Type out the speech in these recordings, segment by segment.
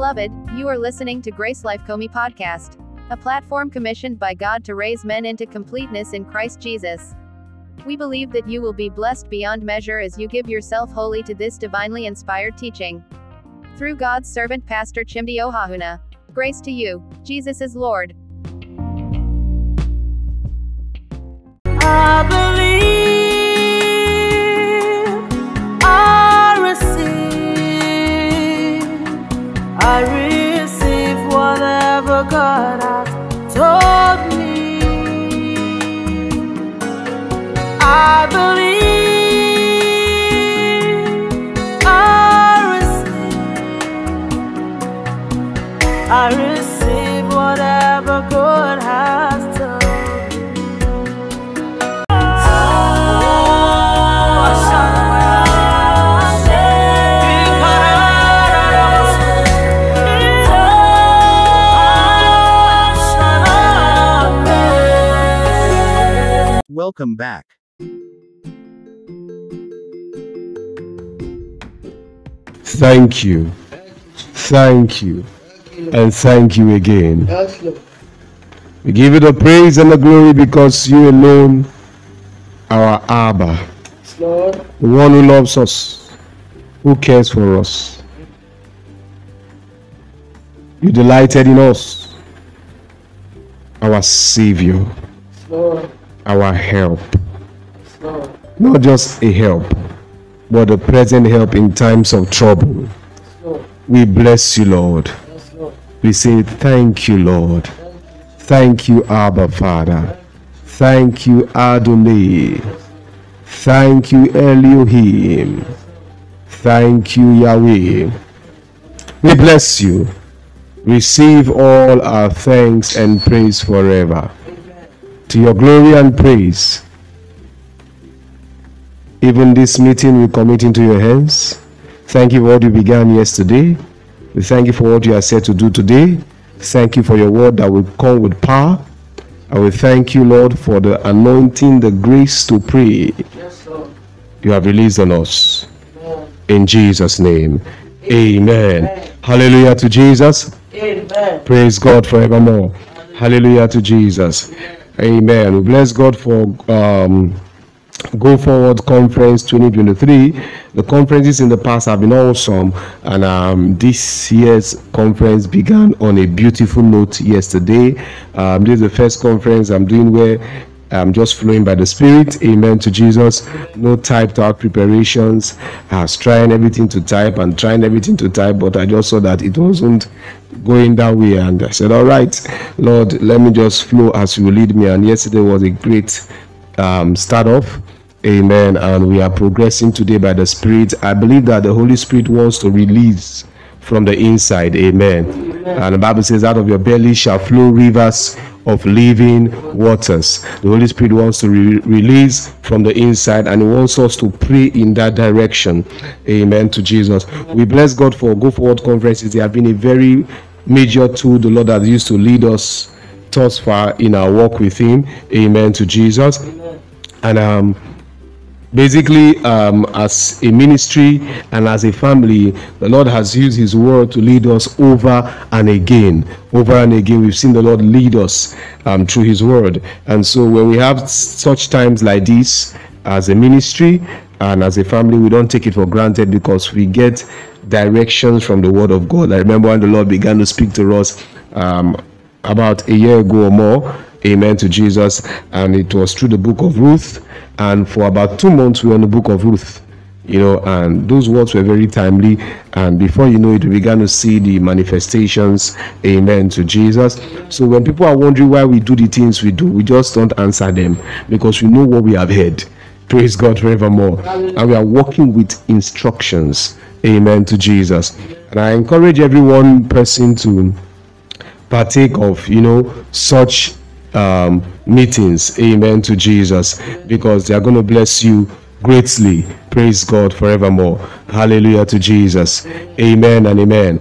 Beloved, you are listening to Grace Life COMI Podcast, a platform commissioned by God to raise men into completeness in Christ Jesus. We believe that you will be blessed beyond measure as you give yourself wholly to this divinely inspired teaching. Through God's servant Pastor Chimdi Ohahuna. Grace to you. Jesus is Lord. God has told me. I believe Welcome back. Thank you. Thank you. And thank you again. We give you the praise and the glory because you alone are our Abba. The one who loves us, who cares for us. You delighted in us, our Savior, our help. Not just a help, but a present help in times of trouble. We bless you, Lord. We say thank you, Lord. Thank you, Abba Father. Thank you, Adonai. Thank you, Elohim. Thank you, Yahweh. We bless you. Receive all our thanks and praise forever. To your glory and praise. Even this meeting we commit into your hands. Thank you for what you began yesterday. We thank you for what you are set to do today. Thank you for your word that will come with power. I will thank you, Lord, for the anointing, the grace to pray you have released on us. In Jesus' name. Amen. Hallelujah to Jesus. Amen. Praise God forevermore. Hallelujah to Jesus. Amen. We bless God for um, Go Forward Conference 2023. The conferences in the past have been awesome, and um, this year's conference began on a beautiful note yesterday. Um, this is the first conference I'm doing where I'm just flowing by the Spirit. Amen to Jesus. No typed out preparations. I was trying everything to type and trying everything to type, but I just saw that it wasn't going that way. And I said, All right, Lord, let me just flow as you lead me. And yesterday was a great um, start off. Amen. And we are progressing today by the Spirit. I believe that the Holy Spirit wants to release from the inside. Amen. And the Bible says, Out of your belly shall flow rivers of living waters. The Holy Spirit wants to re- release from the inside and He wants us to pray in that direction. Amen to Jesus. We bless God for Go Forward conferences. They have been a very major tool the Lord has used to lead us thus far in our walk with Him. Amen to Jesus. And um, basically um, as a ministry and as a family the lord has used his word to lead us over and again. Over and again we've seen the lord lead us um, through his word. And so when we have such times like this as a ministry and as a family we don't take it for granted because we get directions from the word of god. I remember when the lord began to speak to us um, about a year ago or more amen to jesus and it was through the book of ruth and for about two months we were in the book of ruth you know and those words were very timely and before you know it we began to see the manifestations amen to jesus. So when people are wondering why we do the things we do we just don't answer them because we know what we have heard. Praise god forevermore. And we are working with instructions amen to jesus. And i encourage every one person to partake of you know such um, meetings. Amen to jesus. Because they are going to bless you greatly. Praise god forevermore. Hallelujah to jesus. Amen and amen.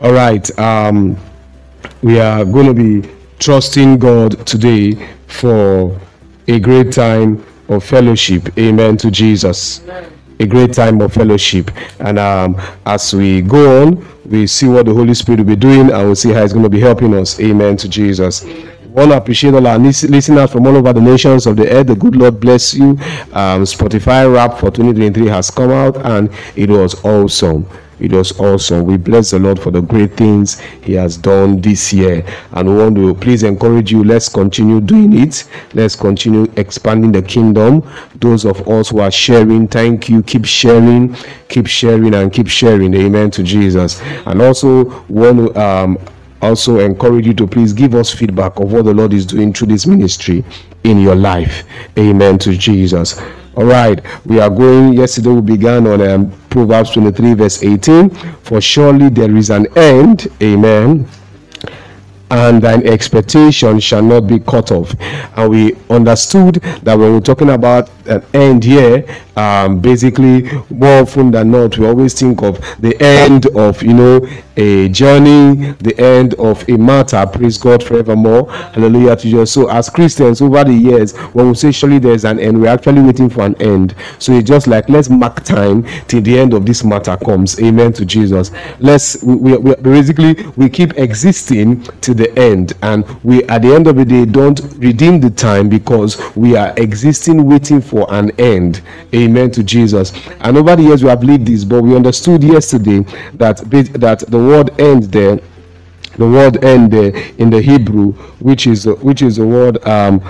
All right um, we are going to be trusting god today for a great time of fellowship. Amen to jesus a great time of fellowship. And um, as we go on, we see what the Holy Spirit will be doing and we'll see how it's going to be helping us. Amen to Jesus. We want to appreciate all our listeners from all over the nations of the earth. The good Lord bless you. Um, Spotify wrap for 2023 has come out and it was awesome. It was awesome. We bless the Lord for the great things He has done this year. And we want to please encourage you. Let's continue doing it. Let's continue expanding the kingdom. Those of us who are sharing, thank you. Keep sharing, keep sharing, and keep sharing. Amen to Jesus. And also want to um, also encourage you to please give us feedback of what the Lord is doing through this ministry in your life. Amen to Jesus. All right, we are going. Yesterday we began on um, Proverbs 23, verse 18. For surely there is an end. Amen and thine expectation shall not be cut off. And we understood that when we're talking about an end here, um, basically, more often than not, we always think of the end of you know a journey, the end of a matter. Praise God forevermore. Hallelujah to Jesus. So, as Christians, over the years, when we say surely there's an end, we're actually waiting for an end. So it's just like let's mark time till the end of this matter comes. Amen to Jesus. Let's we, we, we basically we keep existing till the end, and we at the end of the day don't redeem the time because we are existing waiting for an end. Amen to Jesus. And over the years we have lived this, but we understood yesterday that that the word end there the word end there in the Hebrew, which is which is the word um,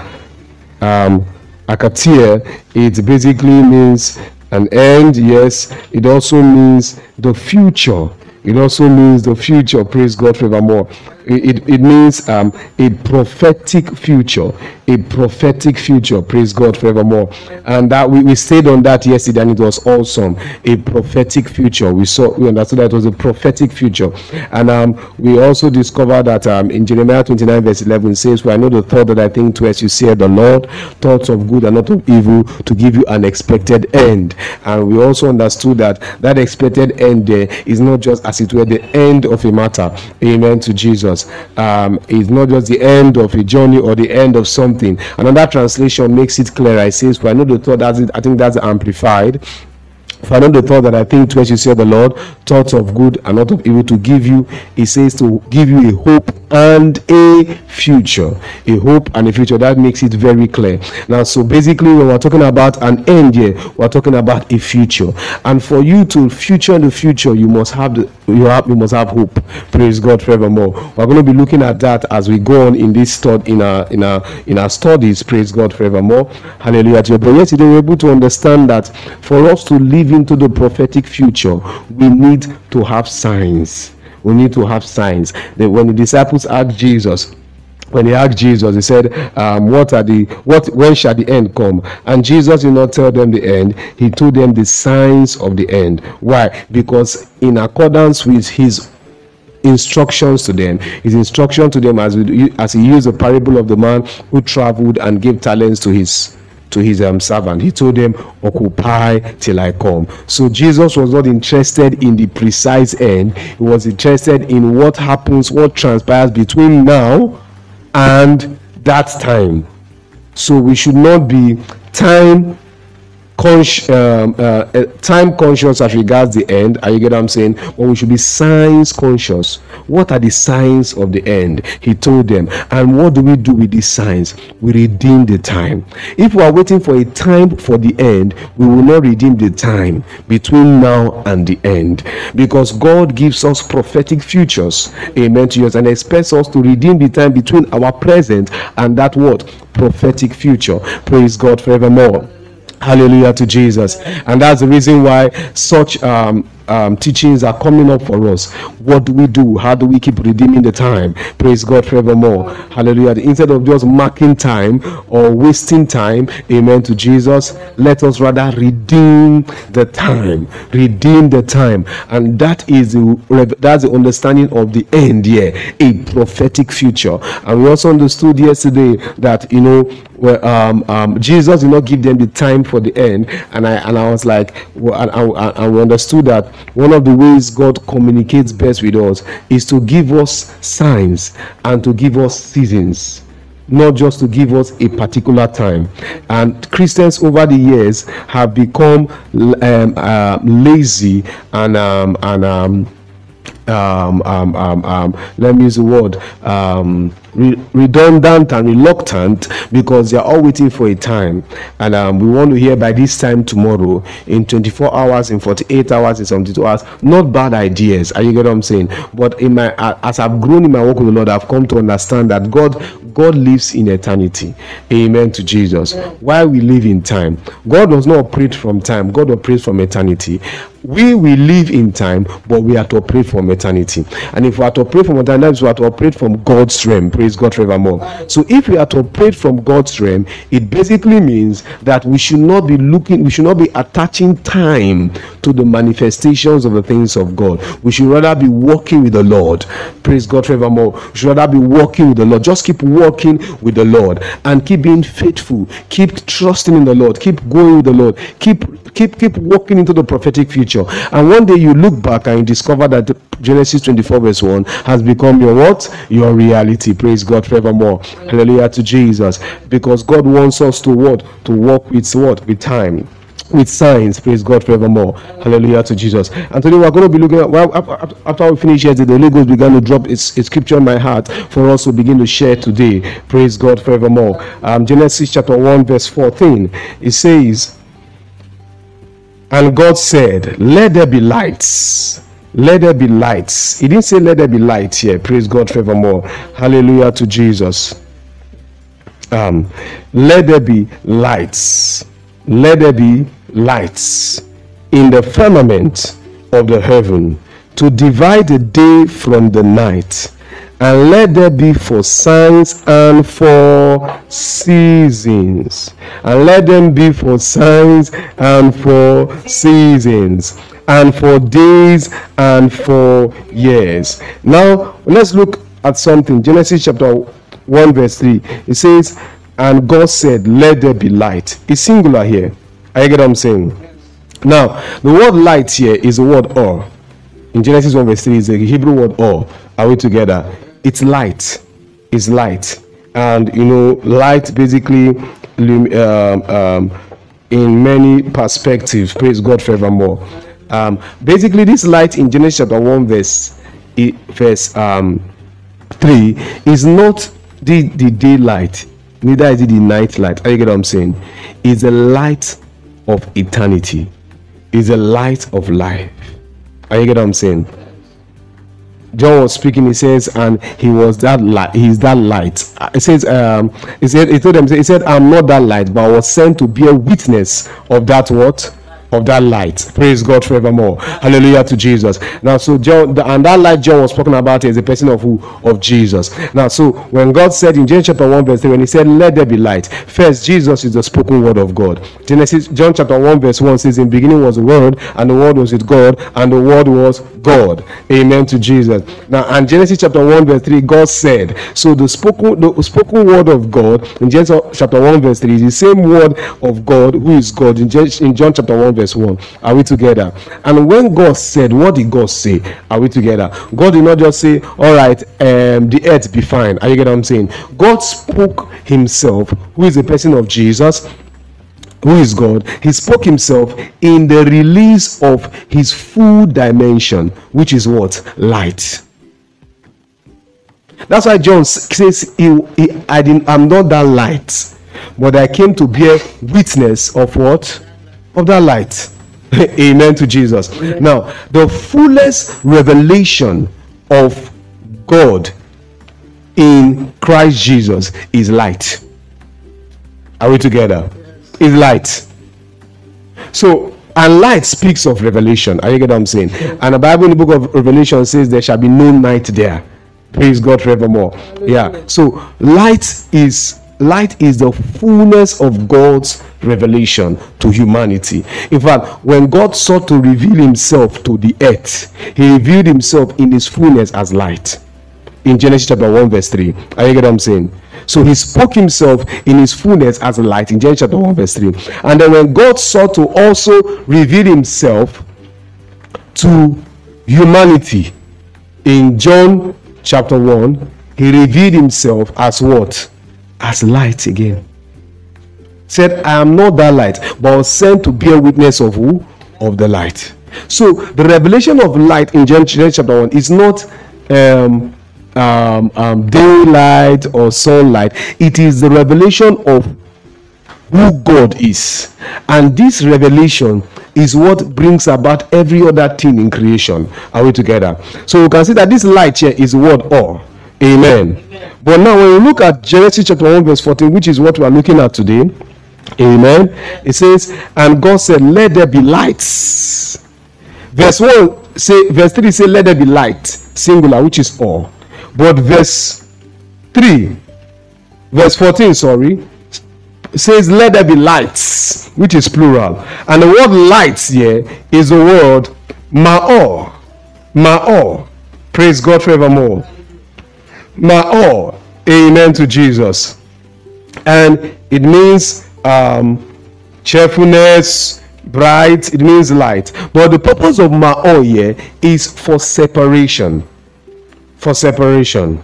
um, akatir, it basically means an end. Yes, it also means the future. It also means the future. Praise God forevermore. It, it, means um, a prophetic future. A prophetic future. Praise God forevermore. And that we, we stayed on that yesterday and it was awesome. A prophetic future. We saw we understood that it was a prophetic future. And um, we also discovered that um, in Jeremiah 29, verse 11 says, For I know the thought that I think towards you, say the Lord, thoughts of good and not of evil, to give you an expected end. And we also understood that that expected end there is not just as it were the end of a matter. Amen to Jesus. Um, it's not just the end of a journey or the end of something. Another translation makes it clearer. It says, For I know the thought that's it, I think that's amplified. For I know the thought that I think towards you, say the Lord, thoughts of good and not of evil to give you. He says to give you a hope and a future. A hope and a future. That makes it very clear. Now, so basically, when we're talking about an end here, we're talking about a future. And for you to future the future, you must have the you have you must have hope. Praise God forevermore. We're going to be looking at that as we go on in this stud in our in our in our studies. Praise God forevermore. Hallelujah. to. But yesterday we were able to understand that for us to live into the prophetic future, we need to have signs. We need to have signs. That when the disciples asked Jesus, when he asked Jesus, he said, um, "What are the what? When shall the end come?" And Jesus did not tell them the end. He told them the signs of the end. Why? Because in accordance with his instructions to them, his instruction to them as we, as he used the parable of the man who traveled and gave talents to his to his um, servant. He told them, Occupy till I come. So Jesus was not interested in the precise end, he was interested in what happens, what transpires between now and that time. So we should not be time um, uh, uh, time conscious as regards the end. Are you get what I'm saying? But we should be signs conscious. What are the signs of the end? He told them. And what do we do with these signs? We redeem the time. If we are waiting for a time for the end, we will not redeem the time between now and the end. Because God gives us prophetic futures. Amen to us and expects us to redeem the time between our present and that what? Prophetic future. Praise God forevermore. Hallelujah to Jesus. And that's the reason why such um, um, teachings are coming up for us. What do we do? How do we keep redeeming the time? Praise God forevermore. Hallelujah. Instead of just marking time or wasting time, amen to Jesus, let us rather redeem the time. Redeem the time. And that is the, that's the understanding of the end here, a prophetic future. And we also understood yesterday that, you know, well, um, um, Jesus did not give them the time for the end, and I and I was like, well, and, and, and we understood that one of the ways God communicates best with us is to give us signs and to give us seasons. not just to give us a particular time. And Christians over the years have become um, uh, lazy and um, and um, um, um, um, um, let me use the word um, re- redundant and reluctant because they are all waiting for a time. And um, we want to hear by this time tomorrow in 24 hours in 48 hours in 72 hours not bad ideas. Are you get what i'm saying? But in my as i've grown in my work with the lord i've come to understand that god god lives in eternity amen to jesus why we live in time god does not operate from time god operates from eternity we will live in time, but we are to operate from eternity. And if we are to operate from eternity, we are to operate from God's realm. Praise God forevermore. So if we are to operate from God's realm, it basically means that we should not be looking, we should not be attaching time to the manifestations of the things of God. We should rather be walking with the Lord. Praise God forevermore. We should rather be walking with the Lord. Just keep walking with the Lord and keep being faithful. Keep trusting in the Lord. Keep going with the Lord. Keep keep keep walking into the prophetic future. And one day you look back and you discover that Genesis 24 verse 1 has become your what? Your reality. Praise God forevermore. Hallelujah to Jesus. Because God wants us to what? To walk with what? With time with signs. Praise God forevermore. Hallelujah to Jesus. And today we're going to be looking at, well, after we finish here, the Holy Ghost began to drop its, its scripture in my heart for us to begin to share today. Praise God forevermore. Um, Genesis chapter 1, verse 14. It says, And God said, Let there be lights. Let there be lights. He didn't say, Let there be light here. Praise God forevermore. Hallelujah to Jesus. Um, let there be lights let there be lights in the firmament of the heaven to divide the day from the night. And let there be for signs and for seasons. And let them be for signs and for seasons. And for days and for years. Now let's look at something. Genesis chapter 1 verse 3 it says and God said, Let there be light. It's singular here. I get what I'm saying? Now, the word light here is the word or. In Genesis 1 verse 3 is the Hebrew word or. Are we together? It's light. It's light. And you know, light basically um, um, in many perspectives, praise God forevermore. Um, basically, this light in Genesis chapter 1 verse, verse um, 3 is not the, the daylight neither is it the night light. Are you get what I'm saying? It's a light of eternity. is the light of life. Are you get what I'm saying? John was speaking. He says, and he was that light. He's that light. It says, um, he said, he told them, he said, I'm not that light, but I was sent to be a witness of that what of that light. Praise God forevermore. Hallelujah to Jesus. Now, so John, and that light John was talking about is the person of who? Of Jesus. Now, so when God said in James chapter 1, verse 3, when he said, Let there be light, first, Jesus is the spoken word of God. Genesis, John chapter 1, verse 1 says, In beginning was the word, and the word was with God, and the word was God. Amen to Jesus. Now, and Genesis chapter 1, verse 3, God said, So the spoken, the spoken word of God in Genesis chapter 1, verse 3 is the same word of God who is God in, in John chapter 1, verse 1. Are we together? And when God said, what did God say? Are we together? God did not just say, all right, um, the earth be fine. Are you get what I'm saying? God spoke himself, who is the person of Jesus, who is God, he spoke himself in the release of his full dimension, which is what? Light. That's why John says, he, he, I didn't, I'm not that light, but I came to bear witness of what? Of that light. Amen to Jesus. Amen. Now, the fullest revelation of God in Christ Jesus is light. Are we together? Is light. So, and light speaks of revelation. Are you get what I'm saying? And the Bible in the book of Revelation says there shall be no night there. Praise God forevermore. Yeah. So light is light is the fullness of God's revelation to humanity. In fact, when God sought to reveal himself to the earth, he revealed himself in his fullness as light. In Genesis chapter 1, verse 3. Are you get what I'm saying? So he spoke himself in his fullness as a light in Genesis chapter 1, verse 3. And then when God sought to also reveal himself to humanity in John chapter 1, he revealed himself as what? As light again. Said, I am not that light, but was sent to bear witness of who? Of the light. So the revelation of light in Genesis chapter 1 is not um, um, um, daylight or sunlight, it is the revelation of who God is. And this revelation is what brings about every other thing in creation. Are we together? So you can see that this light here is word all. Amen. But now when you look at Genesis chapter 1, verse 14, which is what we are looking at today, Amen. It says, and God said, Let there be lights. Verse 1 say, verse 3 say, Let there be light, singular, which is all. But verse 3, verse 14, sorry, says, Let there be lights, which is plural. And the word lights here is the word ma'or. Ma'or. Praise God forevermore. Ma'or. Amen to Jesus. And it means um, cheerfulness, bright, it means light. But the purpose of ma'or is for separation. For separation.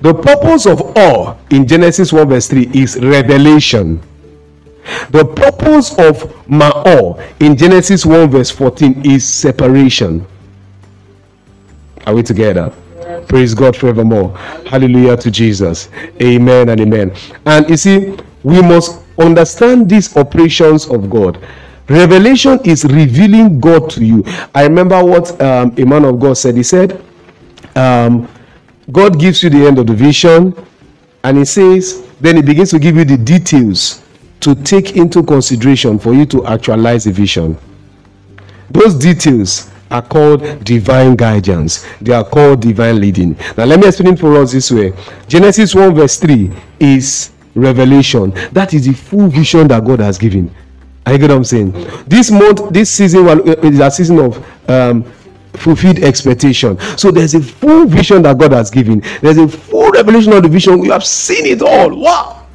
The purpose of or in Genesis 1 verse 3 is revelation. The purpose of ma'or in Genesis 1 verse 14 is separation. Are we together? Praise God forevermore. Hallelujah to Jesus. Amen and amen. And you see, we must understand these operations of God. Revelation is revealing God to you. I remember what um, a man of God said. He said, um, God gives you the end of the vision, and He says, then He begins to give you the details to take into consideration for you to actualize the vision. Those details are called divine guidance, they are called divine leading. Now, let me explain for us this way Genesis 1, verse 3 is revelation, that is the full vision that God has given. I get what I'm saying? This month, this season well, is a season of um, fulfilled expectation. So there's a full vision that God has given. There's a full revelation of the vision. You have seen it all. Wow.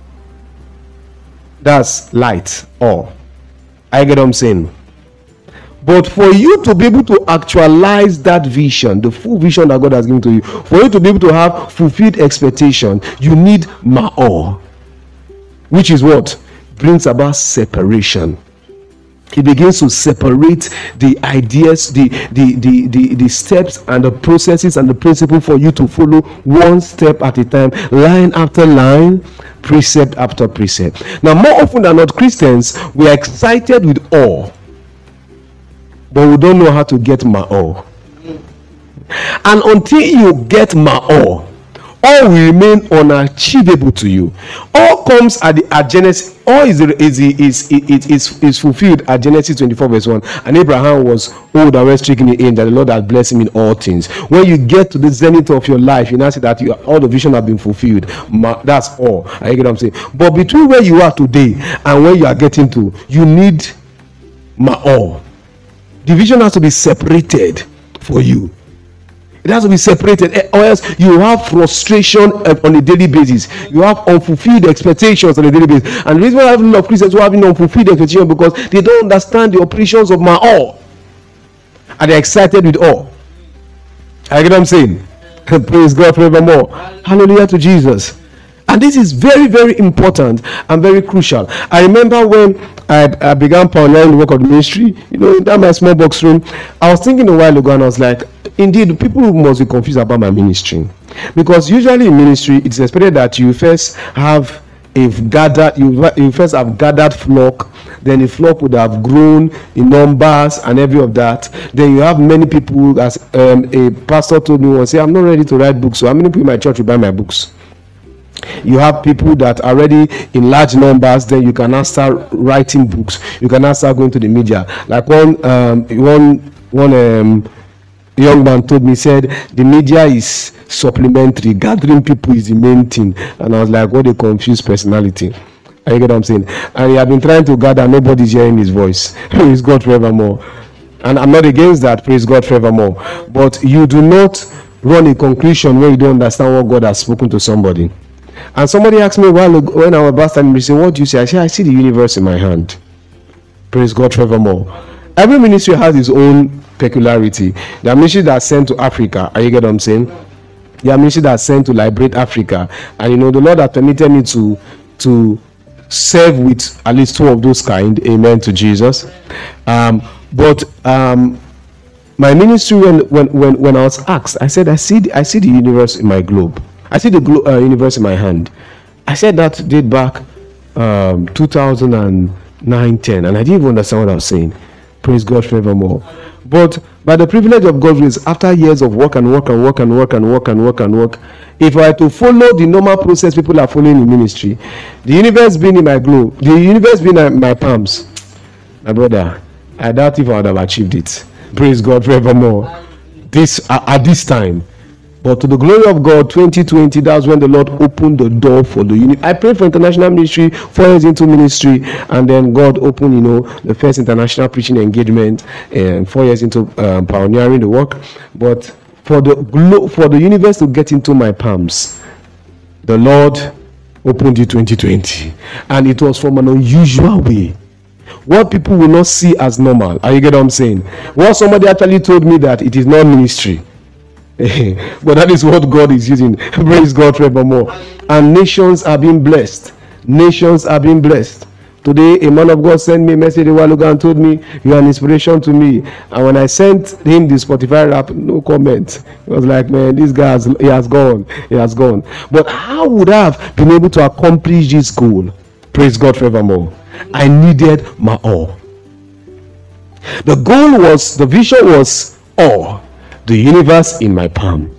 That's light. All. I get what I'm saying. But for you to be able to actualize that vision, the full vision that God has given to you, for you to be able to have fulfilled expectation, you need ma'or, which is what brings about separation. He begins to separate the ideas the, the the the the steps and the processes and the principle for you to follow one step at a time line after line precept after precept. Now more often than not christians we are excited with awe but we don't know how to get ma'or and until you get ma'or all will remain unachievable to you. All comes at the at Genesis. All is is is is, is, is fulfilled at Genesis 24 verse 1. And Abraham was old and well stricken in that the Lord has blessed him in all things. When you get to the zenith of your life, you now see that you, all the vision have been fulfilled. That's all. I get what I'm saying. But between where you are today and where you are getting to, you need my all. The vision has to be separated for you. It has to be separated, eh, or else you have frustration eh, on a daily basis. You have unfulfilled expectations on a daily basis. And the reason why I have a lot of Christians who have unfulfilled expectations because they don't understand the operations of ma'or. And they're excited with all. I get what I'm saying? Praise God forevermore. Hallelujah to Jesus. And this is very, very important and very crucial. I remember when I, I began pioneering the work of the ministry, you know, in that my small box room, I was thinking a while ago and I was like, indeed, people must be confused about my ministry. Because usually in ministry, it's expected that you first have a gathered, you, you first have gathered flock, then the flock would have grown in numbers and every of that. Then you have many people, as um, a pastor told me once, say, I'm not ready to write books, so how many people in my church will buy my books? You have people that are already in large numbers then you can now start writing books. You can now start going to the media. Like one um, one one um, young man told me said the media is supplementary. Gathering people is the main thing. And i was like what a confused personality. I get what i'm saying? And he had been trying to gather nobody's hearing his voice. Praise god forevermore. And i'm not against that praise god forevermore. But you do not run a conclusion where you don't understand what god has spoken to somebody and somebody asked me a while ago when I was time, he said, What do you say? I said, I see the universe in my hand. Praise God forevermore. Every ministry has its own peculiarity. There are ministries that are sent to Africa. Are you get what I'm saying? There are ministries that are sent to liberate Africa. And you know, the Lord has permitted me to to serve with at least two of those kind. Amen to Jesus. Um, but um, my ministry, when, when when when I was asked, I said, I see I see the universe in my globe. I see the glo- uh, universe in my hand. I said that date back um, 2009 10, and I didn't even understand what I was saying. Praise God forevermore. But by the privilege of God's grace, after years of work and work and work and work and work and work and work, if I were to follow the normal process people are following in ministry, the universe being in my glow, the universe being in my palms, my brother, I doubt if I would have achieved it. Praise God forevermore. This at this time. But to the glory of God, 2020, that's when the Lord opened the door for the. I prayed for international ministry, four years into ministry, and then God opened, you know, the first international preaching engagement, and four years into um, pioneering the work. But for the glo- for the universe to get into my palms, the Lord opened it 2020, and it was from an unusual way what people will not see as normal. Are you get what I'm saying? What somebody actually told me that it is not ministry. but that is what God is using. Praise God forevermore. And nations are being blessed. Nations are being blessed. Today, a man of God sent me a message a while ago and told me, You are an inspiration to me. And when I sent him the Spotify wrap, no comment. He was like, Man, this guy has, he has gone. He has gone. But how would I have been able to accomplish this goal? Praise God forevermore. I needed ma'or. The goal was, the vision was all, the universe in my palm.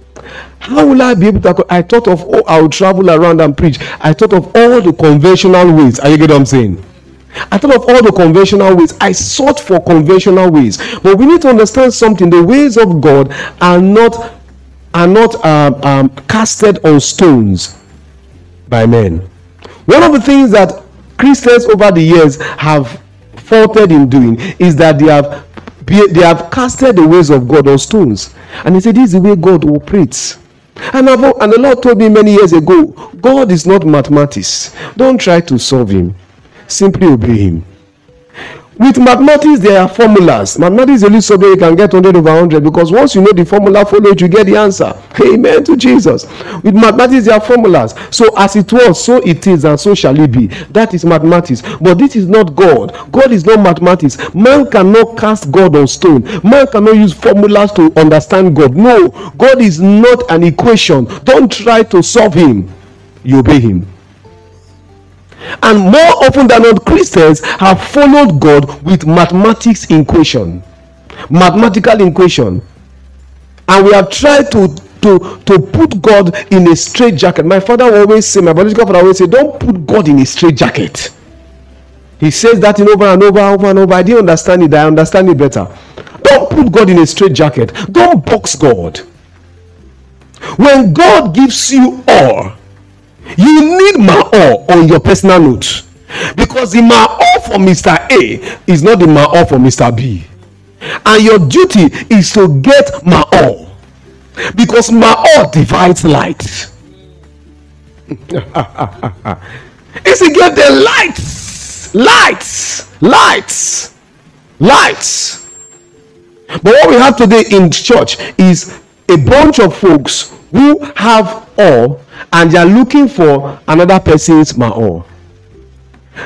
How will I be able to? I thought of, oh, I will travel around and preach. I thought of all the conventional ways. Are you get what I'm saying? I thought of all the conventional ways. I sought for conventional ways. But we need to understand something. The ways of God are not are not um, um, casted on stones by men. One of the things that Christians over the years have faulted in doing is that they have they have casted the ways of God on stones, and they say this is the way God operates. And, I've, and the Lord told me many years ago, God is not mathematics. Don't try to solve Him. Simply obey Him. With mathematics, there are formulas. Mathematics is the only subject you can get 100 over 100 because once you know the formula, follow it, you get the answer. Amen to Jesus. With mathematics, there are formulas. So as it was, so it is, and so shall it be. That is mathematics. But this is not God. God is not mathematics. Man cannot cast God on stone. Man cannot use formulas to understand God. No, God is not an equation. Don't try to solve Him. You obey Him. And more often than not, Christians have followed God with mathematics equation, mathematical equation, and we have tried to to to put God in a straight jacket. My father always say, my biological father always say, don't put God in a straight jacket. He says that in over and over, over and over. I didn't understand it. I understand it better. Don't put God in a straight jacket. Don't box God. When God gives you all, you need my all on your personal note because the ma'or for mr a is not the ma'or for mr b. And your duty is to get ma'or because my all divides light. It's to get the lights lights lights lights. But what we have today in church is a bunch of folks who have all and they are looking for another person's ma'or.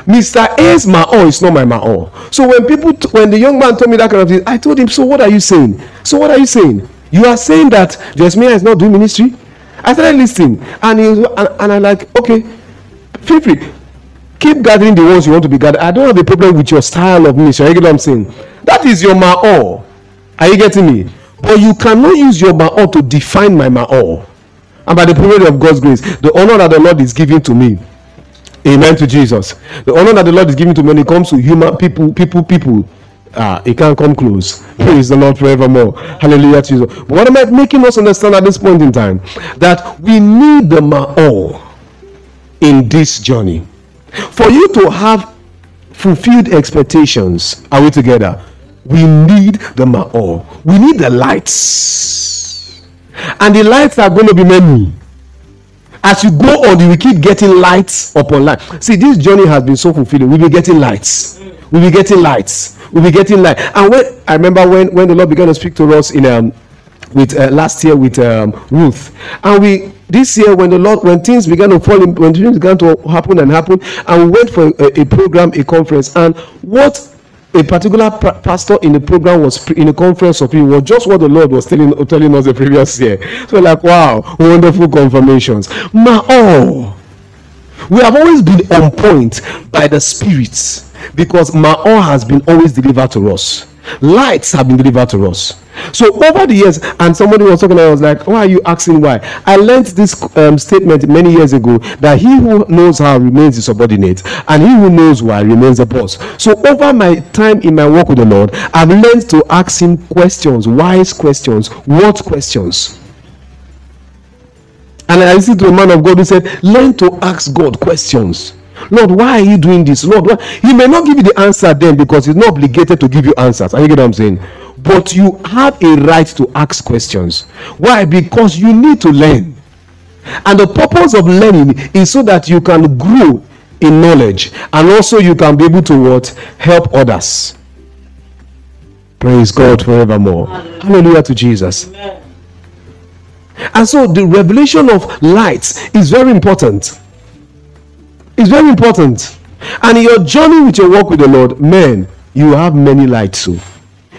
Mr. A's ma'or is not my ma'or. So when people, t- when the young man told me that kind of thing, I told him, so what are you saying? So what are you saying? You are saying that Jasmine is not doing ministry? I started listening and, he was, and, and I like, okay, feel free. Keep gathering the ones you want to be gathered. I don't have a problem with your style of ministry. You get what I'm saying? That is your ma'or. Are you getting me? But you cannot use your ma'or to define my ma'or. And by the privilege of God's grace, the honor that the Lord is giving to me. Amen to Jesus. The honor that the Lord is giving to me when it comes to human people, people, people. Ah, it can't come close. Praise the Lord forevermore. Hallelujah, Jesus. But what am I making us understand at this point in time? That we need the Ma'or in this journey. For you to have fulfilled expectations, are we together? We need the Ma'or. We need the lights. And the lights are going to be many. As you go on, you will keep getting lights upon light. See, this journey has been so fulfilling. We'll be getting lights. We'll be getting lights. We'll be getting light. And when I remember when, when the Lord began to speak to us in um with uh, last year with um, Ruth, and we this year when the Lord when things began to fall in, when things began to happen and happen, and we went for a, a program, a conference, and what a particular pa- pastor in the program was in a conference of people was just what the Lord was telling telling us the previous year. So like wow, wonderful confirmations. Ma oh, we have always been on point by the spirits because Ma'or oh has been always delivered to us. Lights have been delivered to us. So over the years, and somebody was talking, I was like, "Why are you asking why?" I learned this um, statement many years ago that he who knows how remains the subordinate, and he who knows why remains the boss. So over my time in my work with the Lord, I've learned to ask him questions, wise questions, what questions. And I listened to a man of God who said, Learn to ask God questions. Lord, why are you doing this? Lord, why? He may not give you the answer then because he's not obligated to give you answers. Are you get what I'm saying? But you have a right to ask questions. Why? Because you need to learn. And the purpose of learning is so that you can grow in knowledge and also you can be able to what? Help others. Praise God forevermore. Hallelujah to Jesus. Amen. And so the revelation of light is very important. It's very important. And in your journey with your walk with the Lord, man, you have many lights. So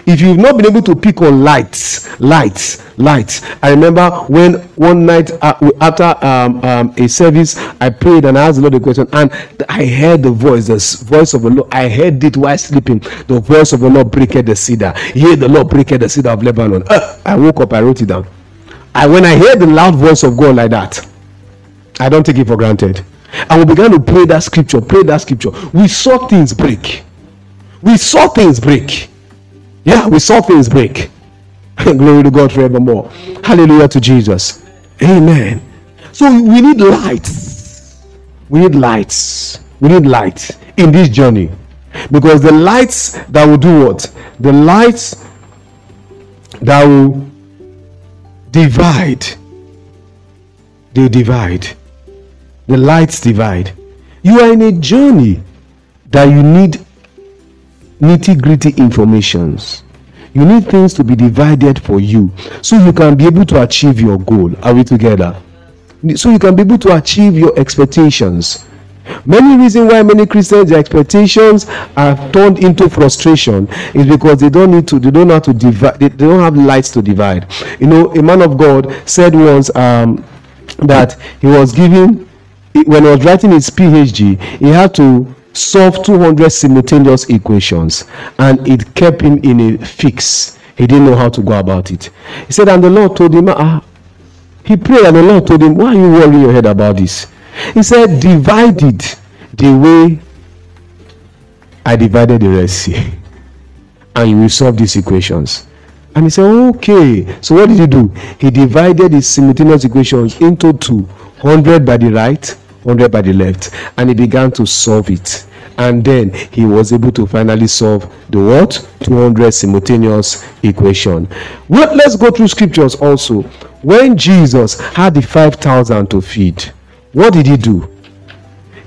if you've not been able to pick on lights, lights, lights. I remember when one night uh, after um, um, a service, I prayed and I asked the Lord a question, and I heard the voice, the voice of the Lord. I heard it while sleeping. The voice of the Lord breaketh the cedar. Hear the Lord breaketh the cedar of Lebanon. Uh, I woke up, I wrote it down. And when I hear the loud voice of God like that, I don't take it for granted. And we began to pray that scripture, pray that scripture. We saw things break. We saw things break. Yeah, we saw things break. Glory to God forevermore. Hallelujah to Jesus. Amen. So we need lights. We need lights. We need light in this journey. Because the lights that will do what? The lights that will divide. They divide. The lights divide. You are in a journey that you need nitty gritty informations. You need things to be divided for you so you can be able to achieve your goal. Are we together? So you can be able to achieve your expectations. Many reasons why many Christians their expectations are turned into frustration is because they don't need to, they don't how to divide, they, they don't have lights to divide. You know, a man of God said once um, that he was giving when he was writing his PhD, he had to solve 200 simultaneous equations and it kept him in a fix. He didn't know how to go about it. He said, and the Lord told him, ah, he prayed and the Lord told him, why are you worrying your head about this? He said, divide it the way I divided the Red Sea and you will solve these equations. And he said, okay. So what did he do? He divided his simultaneous equations into two 100 by the right, 100 by the left. And he began to solve it. And then he was able to finally solve the what? 200 simultaneous equation. Well, let's go through scriptures also. When Jesus had the 5,000 to feed, what did he do?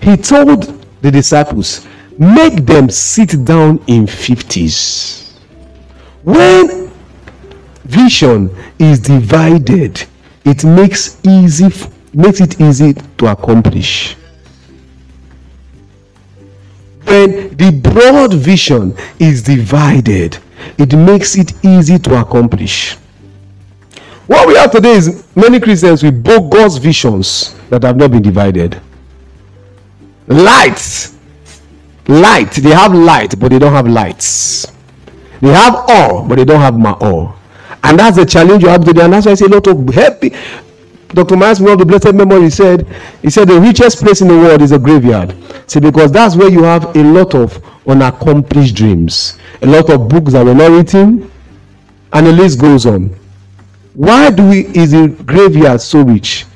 He told the disciples, make them sit down in 50s. When vision is divided it makes easy makes it easy to accomplish when the broad vision is divided it makes it easy to accomplish what we have today is many christians with bogus visions that have not been divided lights light they have light but they don't have lights they have all, but they don't have ma'or. And that's the challenge you have today. And that's why I say a lot of happy. Dr. Myles, one of the blessed memory, said, he said the richest place in the world is a graveyard. See, because that's where you have a lot of unaccomplished dreams, a lot of books that were not written, and the list goes on. Why do we is the graveyard so rich?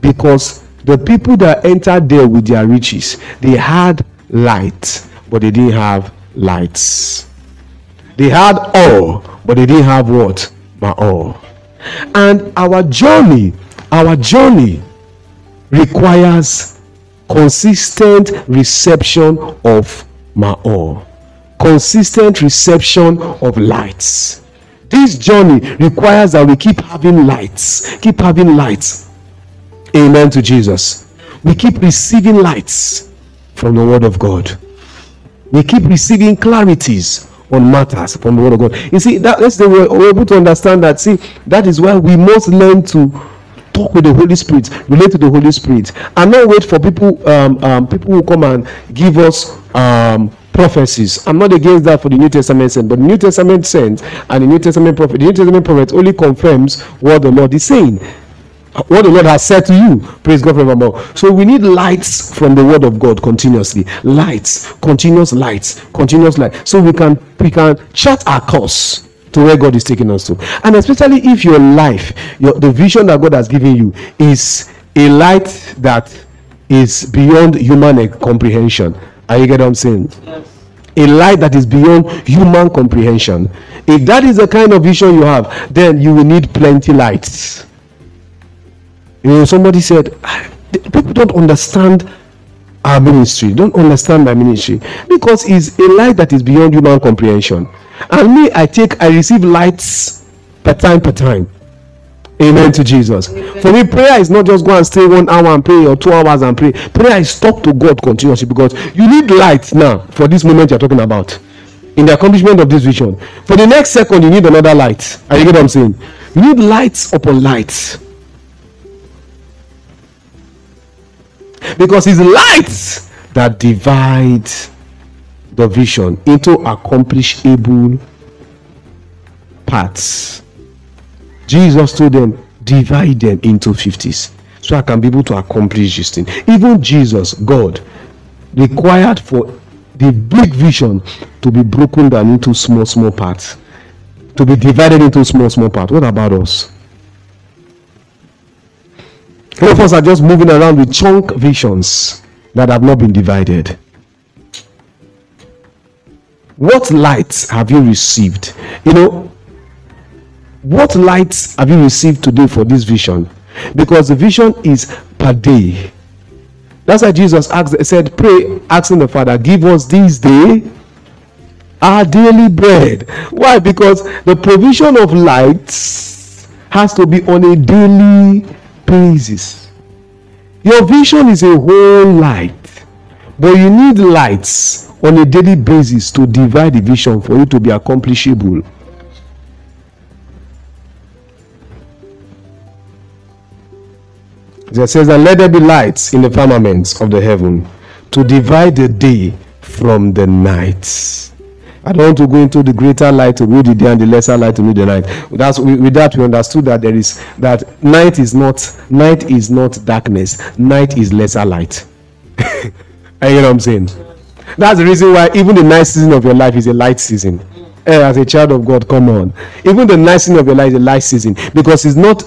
Because the people that entered there with their riches, they had light, but they didn't have lights. They had all, but they didn't have what? Ma'or. And our journey, our journey requires consistent reception of all. Consistent reception of lights. this journey requires that we keep having lights keep having lights amen to jesus we keep receiving lights from the word of god we keep receiving clarities on matters from the word of god you see that that's the way we're able to understand that see that is why we must learn to talk with the holy spirit relate to the holy spirit and not wait for people um, um people who come and give us um prophecies i'm not against that for the new testament sense but the new testament sense and the new testament prophet the new testament prophet only confirms what the lord is saying what the Lord has said to you. Praise God forevermore. So we need lights from the word of God continuously. Lights, continuous lights, continuous light. So we can we can chart our course to where God is taking us to. And especially if your life, your the vision that God has given you is a light that is beyond human comprehension. Are you get what I'm saying? Yes. a light that is beyond human comprehension. If that is the kind of vision you have, then you will need plenty lights. You know, somebody said, "Ah, people don't understand our ministry, don't understand my ministry because it's a light that is beyond human comprehension. And me, I take, I receive lights per time, per time. Amen to Jesus. For me, prayer is not just go and stay one hour and pray or two hours and pray. Prayer is talk to God continuously because you need light now for this moment you're talking about in the accomplishment of this vision. For the next second, you need another light. Are you get what I'm saying? You need lights upon lights. Because it's lights that divide the vision into accomplishable parts. Jesus told them, divide them into 50s so I can be able to accomplish this thing. Even Jesus, God, required for the big vision to be broken down into small, small parts, to be divided into small, small parts. What about us? Some of us are just moving around with chunk visions that have not been divided. What lights have you received? You know, what lights have you received today for this vision? Because the vision is per day. That's why Jesus asked, said, Pray, asking the Father, give us this day our daily bread. Why? Because the provision of lights has to be on a daily basis. Your vision is a whole light, but you need lights on a daily basis to divide the vision for it to be accomplishable. It says that let there be lights in the firmaments of the heaven to divide the day from the night. I don't want to go into the greater light to know the day and the lesser light to know the night. That's with, that we understood that there is that night is not night is not darkness. Night is lesser light. You know what I'm saying? That's the reason why even the night season of your life is a light season. Eh, as a child of God, come on. Even the night season of your life is a light season because it's not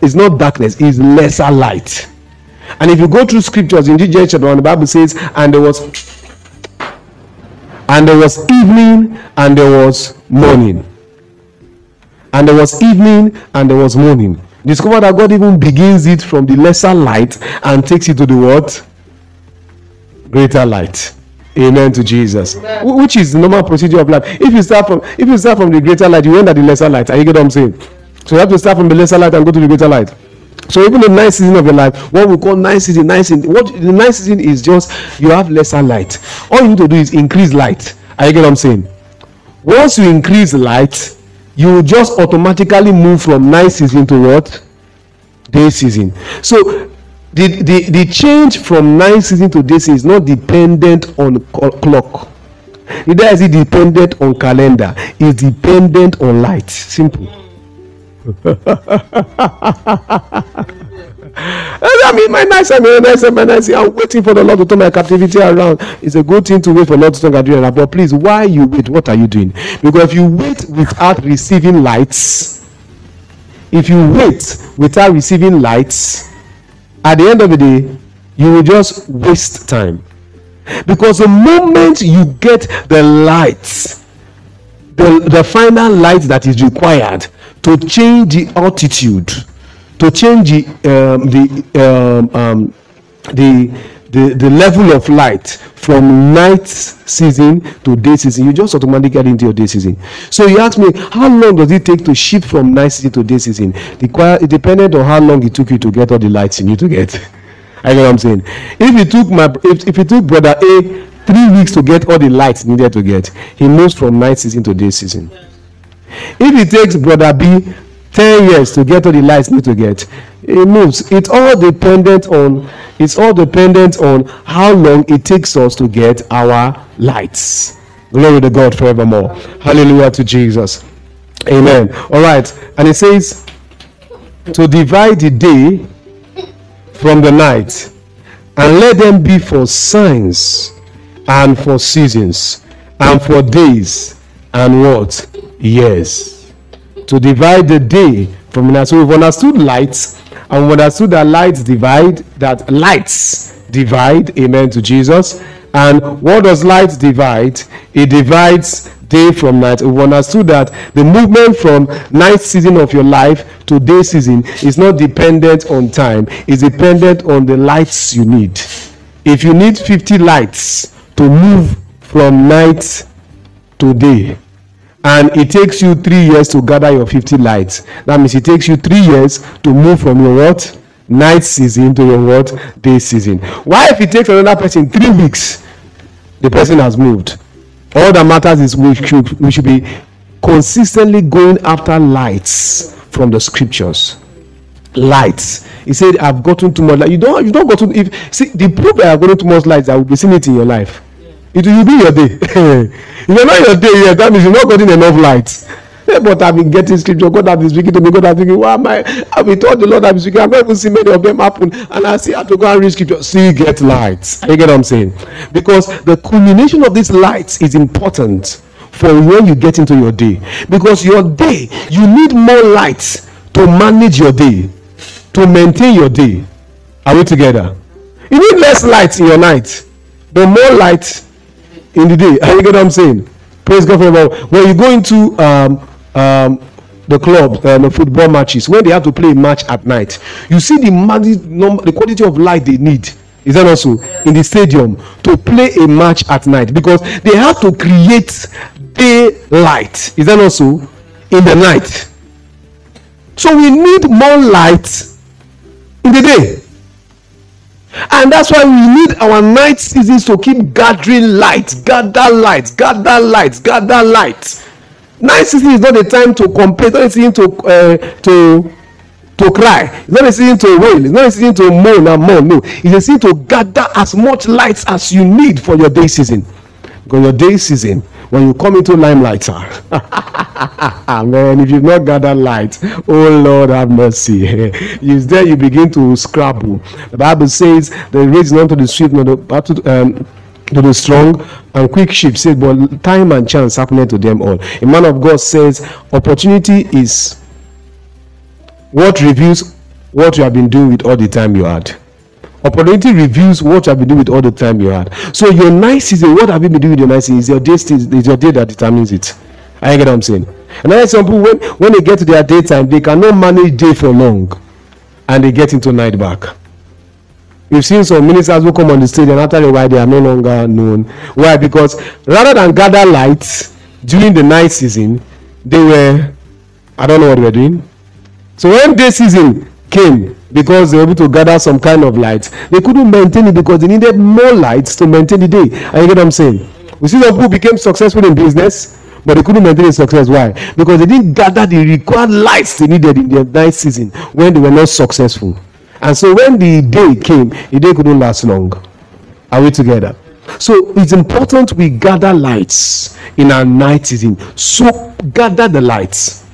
it's not darkness, it's lesser light. And if you go through scriptures in Genesis chapter 1, the Bible says, and there was and there was evening and there was morning. And there was evening and there was morning. Discover that God even begins it from the lesser light and takes it to the what? Greater light. Amen to Jesus. Wh- Which is the normal procedure of life. If you start from if you start from the greater light, you end at the lesser light. Are you get what I'm saying? So you have to start from the lesser light and go to the greater light. So even the night season of your life, what we call night season, night season, what the night season is just you have lesser light. All you need to do is increase light. Are you get what I'm saying? Once you increase light, you will just automatically move from night season to what? Day season. So the, the, the change from night season to this is not dependent on clock. Neither is it dependent on calendar. It's dependent on light. Simple. I mean, my nice, I mean, nice, my nice. I'm waiting for the Lord to turn my captivity around. It's a good thing to wait for the Lord to turn captivity around. But please, why you wait? What are you doing? Because if you wait without receiving lights, if you wait without receiving lights, at the end of the day, you will just waste time. Because the moment you get the light, the, the final light that is required to change the altitude, to change the um, the um, um, the the, the level of light from night season to day season, you just automatically get into your day season. So you ask me, how long does it take to shift from night season to day season? It depended on how long it took you to get all the lights you need to get. I know what I'm saying. If it took my if, if it took brother A three weeks to get all the lights needed to get, he moves from night season to day season. If it takes brother B 10 years to get all the lights need to get, it moves. It's all dependent on it's all dependent on how long it takes us to get our lights. Glory to God forevermore. Hallelujah to Jesus. Amen. All right. And it says to divide the day from the night and let them be for signs and for seasons and for days and what? Years. To divide the day from night. So we've understood lights and we've understood that lights divide, that lights divide. Amen to Jesus. And what does light divide? It divides day from night. We've understood that the movement from night season of your life to day season is not dependent on time, it's dependent on the lights you need. If you need 50 lights to move from night to day, and it takes you three years to gather your 50 lights, that means it takes you three years to move from your what? Night season to your what? Day season. Why, if it takes another person three weeks, the person has moved? All that matters is we should, we should be consistently going after lights from the scriptures. Lights. He said, I've gotten too much light. You don't you don't gotten if see the proof that I've gotten too much light, I will be seeing it in your life. It will be your day. if you're not your day yet, that means you're not getting enough light. But I've been getting scripture. God has been speaking to me. God has been thinking, why am I? I've been told the Lord I've been speaking. I've not even seen many of them happen. And I see I have to go and read scripture. See, get light. You get what I'm saying? Because the culmination of these lights is important for when you get into your day. Because your day, you need more light to manage your day, to maintain your day. Are we together? You need less light in your night, but more light in the day. Are you get what I'm saying? Praise God for forever. When you go into um, um, the club, uh, the football matches, when they have to play a match at night, you see the number, the quality of light they need. Is that also in the stadium to play a match at night because they have to create daylight. Is that also in the night? So we need more light in the day. And that's why we need our night seasons to keep gathering light, gather light, gather light, gather light. Night season is not the time to complain, not a season to uh, to to cry, it's not a season to wail, it's not a season to moan and moan. No, it's a season to gather as much light as you need for your day season. Because your day season, when you come into limelight, sir, man, if you've not gathered light, oh Lord have mercy. Is there you begin to scrabble. The Bible says the race is not to the swift, battle. Um, to the strong and quick ship said, but time and chance happening to them all. A man of God says, opportunity is what reveals what you have been doing with all the time you had. Opportunity reveals what you have been doing with all the time you had. So your night season, what have you been doing with your night season? Is your day is your day that determines it. I get what I'm saying. Another example, when when they get to their daytime, they cannot manage day for long, and they get into night back. We've seen some ministers who come on the stage and after a while they are no longer known. Why? Because rather than gather lights during the night season, they were I don't know what they were doing. So when day season came, because they were able to gather some kind of light, they couldn't maintain it because they needed more lights to maintain the day. You get what I'm saying? We see some people became successful in business, but they couldn't maintain success. Why? Because they didn't gather the required lights they needed in their night season when they were not successful. And so when the day came, the day couldn't last long. Are we together? So it's important we gather lights in our night season. So gather the lights.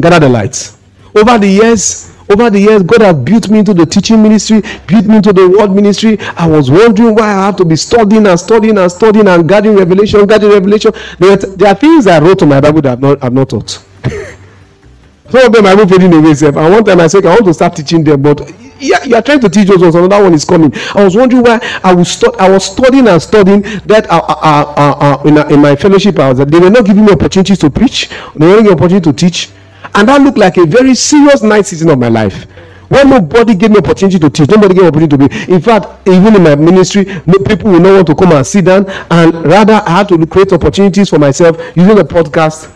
Gather the lights. Over the years, over the years, God has built me into the teaching ministry, built me into the word ministry. I was wondering why I have to be studying and studying and studying and gathering revelation, gathering revelation. There, there are things I wrote on my Bible that I've not, I've not taught. Some of them I even fading away. Self. And one time I said I want to start teaching them, but yeah, you are trying to teach us. Another one is coming. I was wondering why I was stu- I was studying and studying that uh, uh, uh, in, in my fellowship hours they were not giving me opportunities to preach. They were not giving me opportunity to teach, and that looked like a very serious night season of my life. When nobody gave me opportunity to teach, nobody gave me opportunity to be. In fact, even in my ministry, no people will not want to come and sit down, and rather I had to create opportunities for myself using the podcast.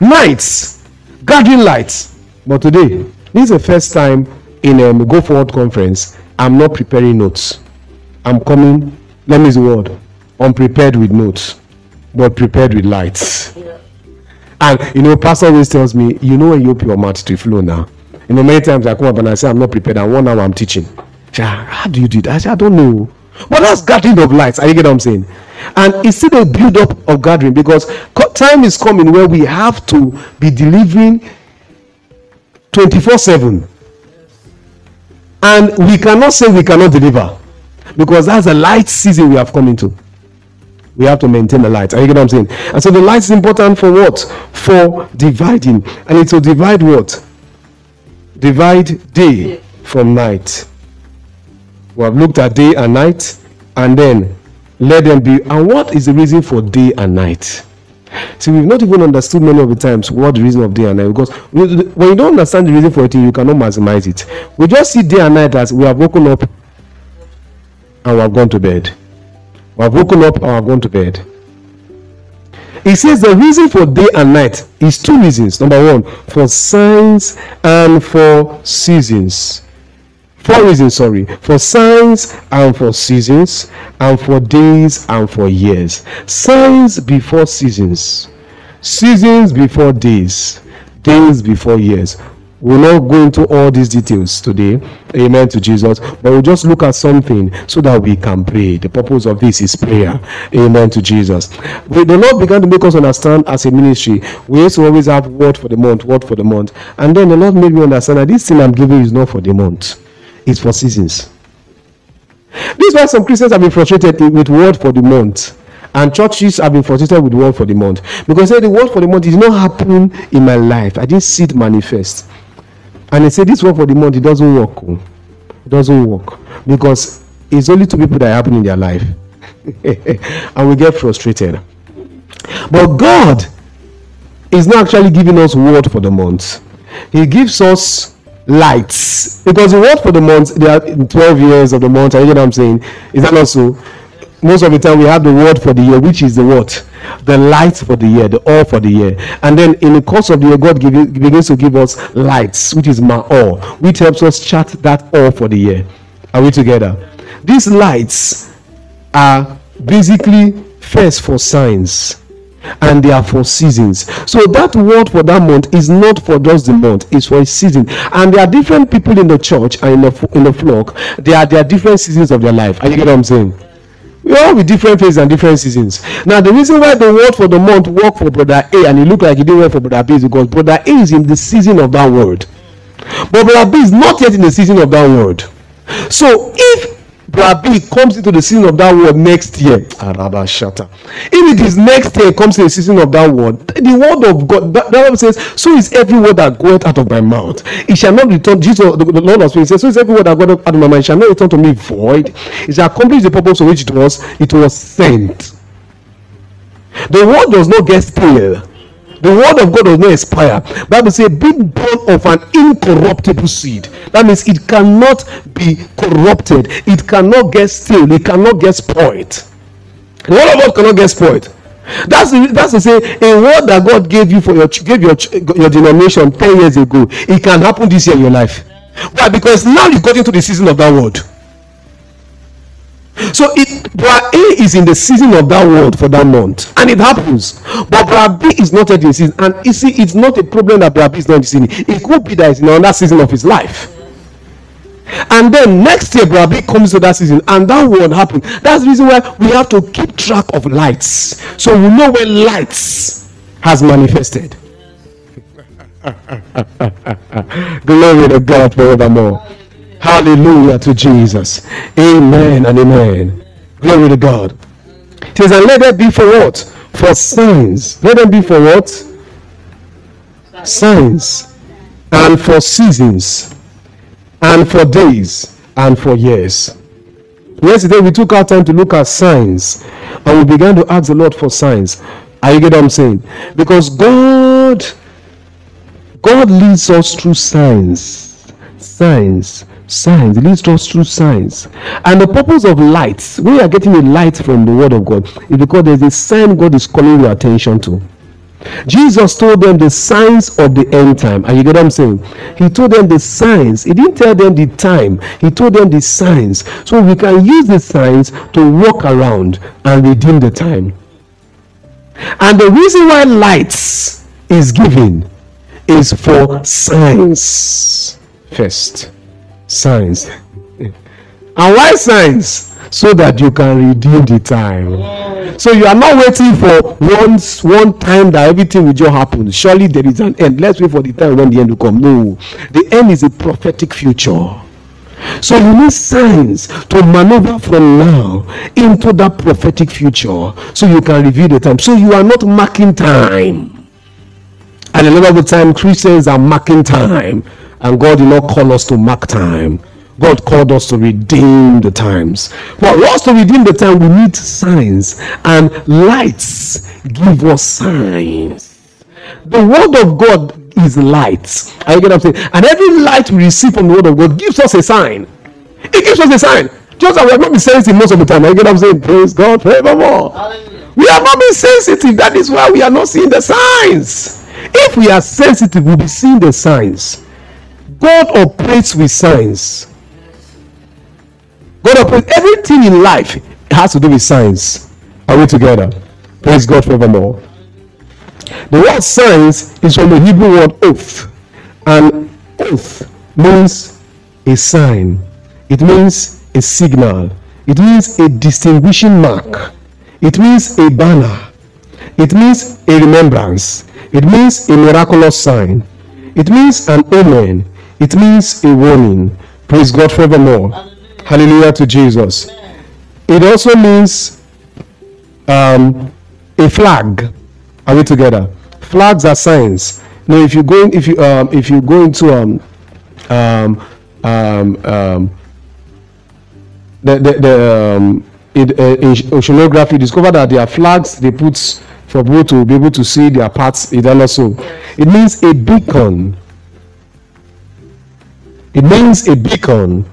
Nights, gathering lights. But today, this is the first time in a um, Go Forward conference. I'm not preparing notes. I'm coming. Let me use the word. Unprepared with notes, but prepared with lights. And you know, Pastor always tells me, you know, when you open your mouth to flow now. You know, many times I come up and I say, I'm not prepared. And one hour I'm teaching. Say, "Ah, How do you do it? I say, I don't know. But that's gathering of lights. Are you get what I'm saying? And it's still a build up of gathering because time is coming where we have to be delivering 24 7. And we cannot say we cannot deliver because that's the light season we have come into we have to maintain the light. Are you get what I'm saying? And so the light is important for what? For dividing. And it will divide what? Divide day from night. We have looked at day and night, and then let them be. And what is the reason for day and night? See, we've not even understood many of the times what the reason of day and night because when you don't understand the reason for it, you cannot maximize it. We just see day and night as we have woken up and we have gone to bed. We have woken up we have gone to bed. He says the reason for day and night is two reasons. Number one, for signs and for seasons. Four reasons, sorry. For signs and for seasons, and for days and for years. Signs before seasons, seasons before days, days before years. We'll not go into all these details today. Amen to Jesus. But we'll just look at something so that we can pray. The purpose of this is prayer. Amen to Jesus. We, the Lord began to make us understand as a ministry. We used to always have word for the month, word for the month. And then the Lord made me understand that this thing I'm giving you is not for the month, it's for seasons. This is why some Christians have been frustrated with word for the month. And churches have been frustrated with word for the month. Because say the word for the month did not happen in my life. I didn't see it manifest. And they say this word for the month, it doesn't work. oh. It doesn't work. Because it's only two people that happen in their life. and we get frustrated. But God is not actually giving us word for the month. He gives us lights. Because the word for the month, there are in 12 years of the month. You get what I'm saying? Is that not so? Most of the time we have the word for the year, which is the what? The light for the year, the all for the year. And then in the course of the year, God give, begins to give us lights, which is my all, which helps us chart that all for the year. Are we together? These lights are basically first for signs and they are for seasons. So that word for that month is not for just the month, it's for a season. And there are different people in the church and in the in the flock. There are there are different seasons of their life. Are you get what I'm saying? We all with different phases and different seasons. Now, the reason why the word for the month worked for brother A and it looked like it didn't work for brother B is because brother A is in the season of that word. But brother B is not yet in the season of that word. So if brother comes into the season of that word next year, Araba Shata. If it is next year, comes to the season of that word, the word of God, that, that says, so is every word that goeth out of my mouth. It shall not return. Jesus, the, the Lord was saying, so is every word that goeth out of my mouth, it shall not return to me void. It shall accomplish the purpose for which it was, it was sent. The word does not get stale. The word of God does not expire. Bible says, being born of an incorruptible seed. That means it cannot be corrupted. It cannot get stale. It cannot get spoiled. The word of God cannot get spoiled. That's that's to say a word that God gave you for your gave your your denomination ten years ago. It can happen this year in your life. Why? Because now you got into the season of that word. So it bra A is in the season of that word for that month, and it happens. But bra B is not yet in season, and you see, it's not a problem that bra B is not in season. It could be that it's in another season of his life. And then next year, bra B comes to that season, and that won't happen. That's the reason why we have to keep track of lights, so we know when lights has manifested. Glory to God forevermore. Hallelujah to Jesus. Amen and amen. Glory to God. It says, and let them be for what? For signs. Let them be for what? Signs. And for seasons. And for days. And for years. Yesterday we took our time to look at signs. And we began to ask the Lord for signs. Are you get what I'm saying? Because God God leads us through signs. signs signs it leads us through signs. And the purpose of lights you are getting a light from the word of god is because there's a sign god is calling your attention to. Jesus told them the signs of the end time. And you get what i'm saying? He told them the signs. He didn't tell them the time. He told them the signs. So we can use the signs to walk around and redeem the time. And the reason why lights is given is for signs first signs. And why signs? So that you can redeem the time. So you are not waiting for one one time that everything will just happen. Surely there is an end. Let's wait for the time when the end will come. No. The end is a prophetic future. So you need signs to maneuver from now into that prophetic future so you can review the time. So you are not marking time. And a lot of the time christians are marking time and god did not call us to mark time. God called us to redeem the times. But for us to redeem the time we need signs. And lights give us signs. The word of god is light. Are you get what i'm saying? And every light we receive from the word of god gives us a sign. It gives us a sign. Just that we have not been sensitive most of the time. Are you get what i'm saying? Praise god forevermore. We have not been sensitive. That is why we are not seeing the signs. If we are sensitive we'll be seeing the signs god operates with signs. God operates everything in life has to do with signs. Are we together? Praise god forevermore. The word signs is from the Hebrew word oath, and oath means a sign, it means a signal, it means a distinguishing mark, it means a banner, it means a remembrance, it means a miraculous sign, it means an omen, it means a warning. Praise God forevermore. Hallelujah to Jesus. It also means um, a flag. Are we together? Flags are signs. Now, if you go, if you um, if you go into um, um, um, um, the the, the um, in, uh, in oceanography, discover that there are flags they put for people to be able to see their paths. It also it means a beacon. It means a beacon,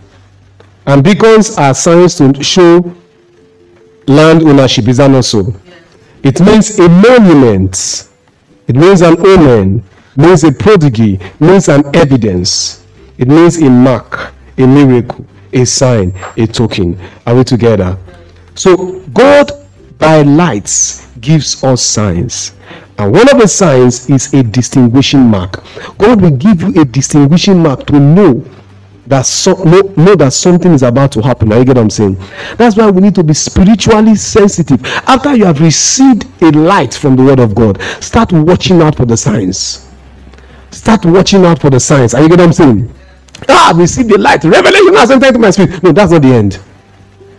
and beacons are signs to show land ownership. Is that not so? It means a monument. It means an omen. It Means a prodigy. It Means an evidence. It means a mark, a miracle, a sign, a token. Are we together? So God by lights gives us signs. And one of the signs is a distinguishing mark. God will give you a distinguishing mark to know that so, know, know that something is about to happen. Are you get what I'm saying? That's why we need to be spiritually sensitive. After you have received a light from the word of God, start watching out for the signs. Start watching out for the signs. Are you get what I'm saying? Ah, I've received the light. Revelation has entered into my spirit. No, that's not the end.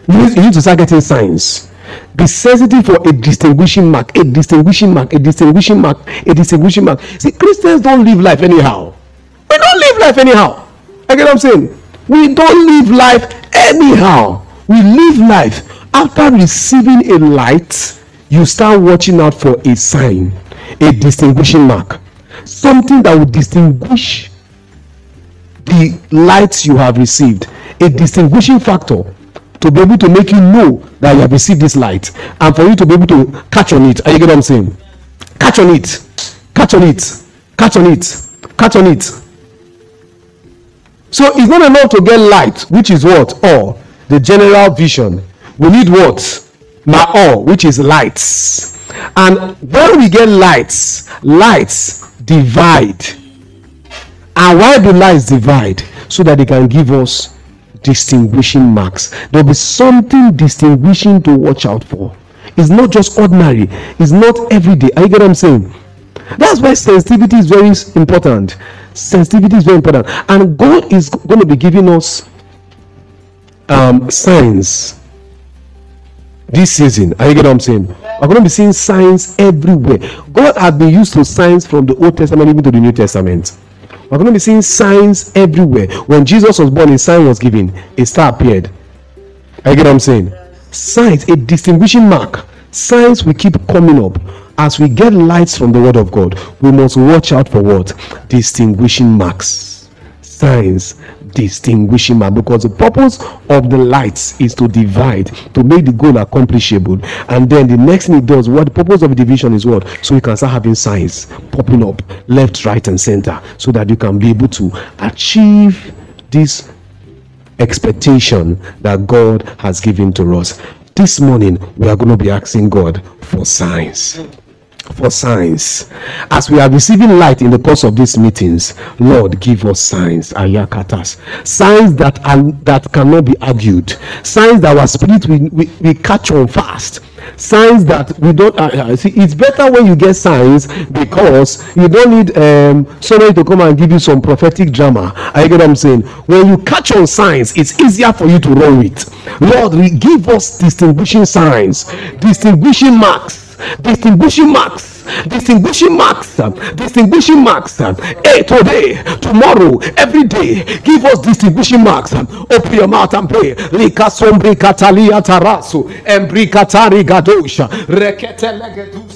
You need, you need to start getting signs. Be sensitive for a distinguishing mark, a distinguishing mark, a distinguishing mark, a distinguishing mark. See, Christians don't live life anyhow. We don't live life anyhow. I get what I'm saying? We don't live life anyhow. We live life after receiving a light. You start watching out for a sign, a distinguishing mark, something that will distinguish the light you have received, a distinguishing factor to be able to make you know that you have received this light and for you to be able to catch on it. Are you get what I'm saying? Catch on it, catch on it, catch on it, catch on it. So it's not enough to get light, which is what? Or the general vision. We need what? Ma'or, which is lights. And when we get lights, lights divide. And why do lights divide? So that they can give us distinguishing marks. There'll be something distinguishing to watch out for. It's not just ordinary, it's not everyday. Are you get what I'm saying? That's why sensitivity is very important. Sensitivity is very important. And God is going to be giving us um, signs this season. Are you get what I'm saying? We're going to be seeing signs everywhere. God has been used to signs from the Old Testament even to the New Testament. We're going to be seeing signs everywhere. When Jesus was born, a sign was given, a star appeared. I get what I'm saying? Signs, a distinguishing mark. Signs will keep coming up. As we get lights from the Word of God, we must watch out for what? Distinguishing marks. signs distinguishing mark because the purpose of the lights is to divide to make the goal accomplishable. And then the next thing it does what the purpose of division is what? So you can start having signs popping up left right and center so that you can be able to achieve this expectation that god has given to us. This morning we are going to be asking god for signs for signs. As we are receiving light in the course of these meetings, Lord, give us signs, ayakatas, signs that are that cannot be argued, signs that our spirit we, we, we catch on fast. Signs that we don't uh, uh, see. It's better when you get signs because you don't need um, somebody to come and give you some prophetic drama. I get what I'm saying. When you catch on signs, it's easier for you to run with. Lord, give us distinguishing signs, distinguishing marks distinguishing marks. Distinguishing marks. Distinguishing marks. Hey today tomorrow every day give us distinguishing marks. Open your mouth and pray. Lika sombri katalia tarasu embri katari gadosha rekete legedusa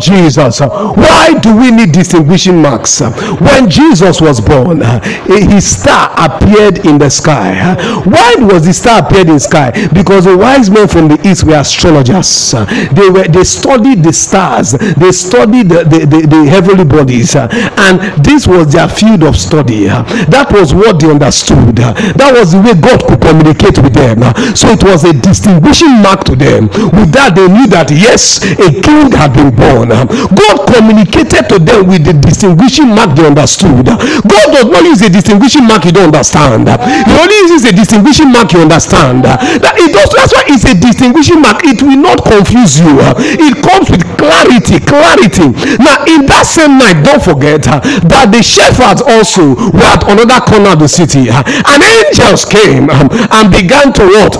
Jesus. Why do we need distinguishing marks? When Jesus was born, eh, his star appeared in the sky. Why was the star appeared in the sky? Because the wise men from the east were astrologers. They were they studied the stars, they studied the, the, the, the heavenly bodies, and this was their field of study. That was what they understood. That was the way God could communicate with them. So it was a distinguishing mark to them. With that, they knew that yes, a king had been born. God communicated to them with the distinguishing mark they understood. God does not use a distinguishing mark you don't understand. He only uses a distinguishing mark you understand. That it does, that's why it's a distinguishing mark. It will not confuse you. It comes with clarity. Clarity. Now, in that same night, don't forget that the shepherds also were at another corner of the city. And angels came and began to what?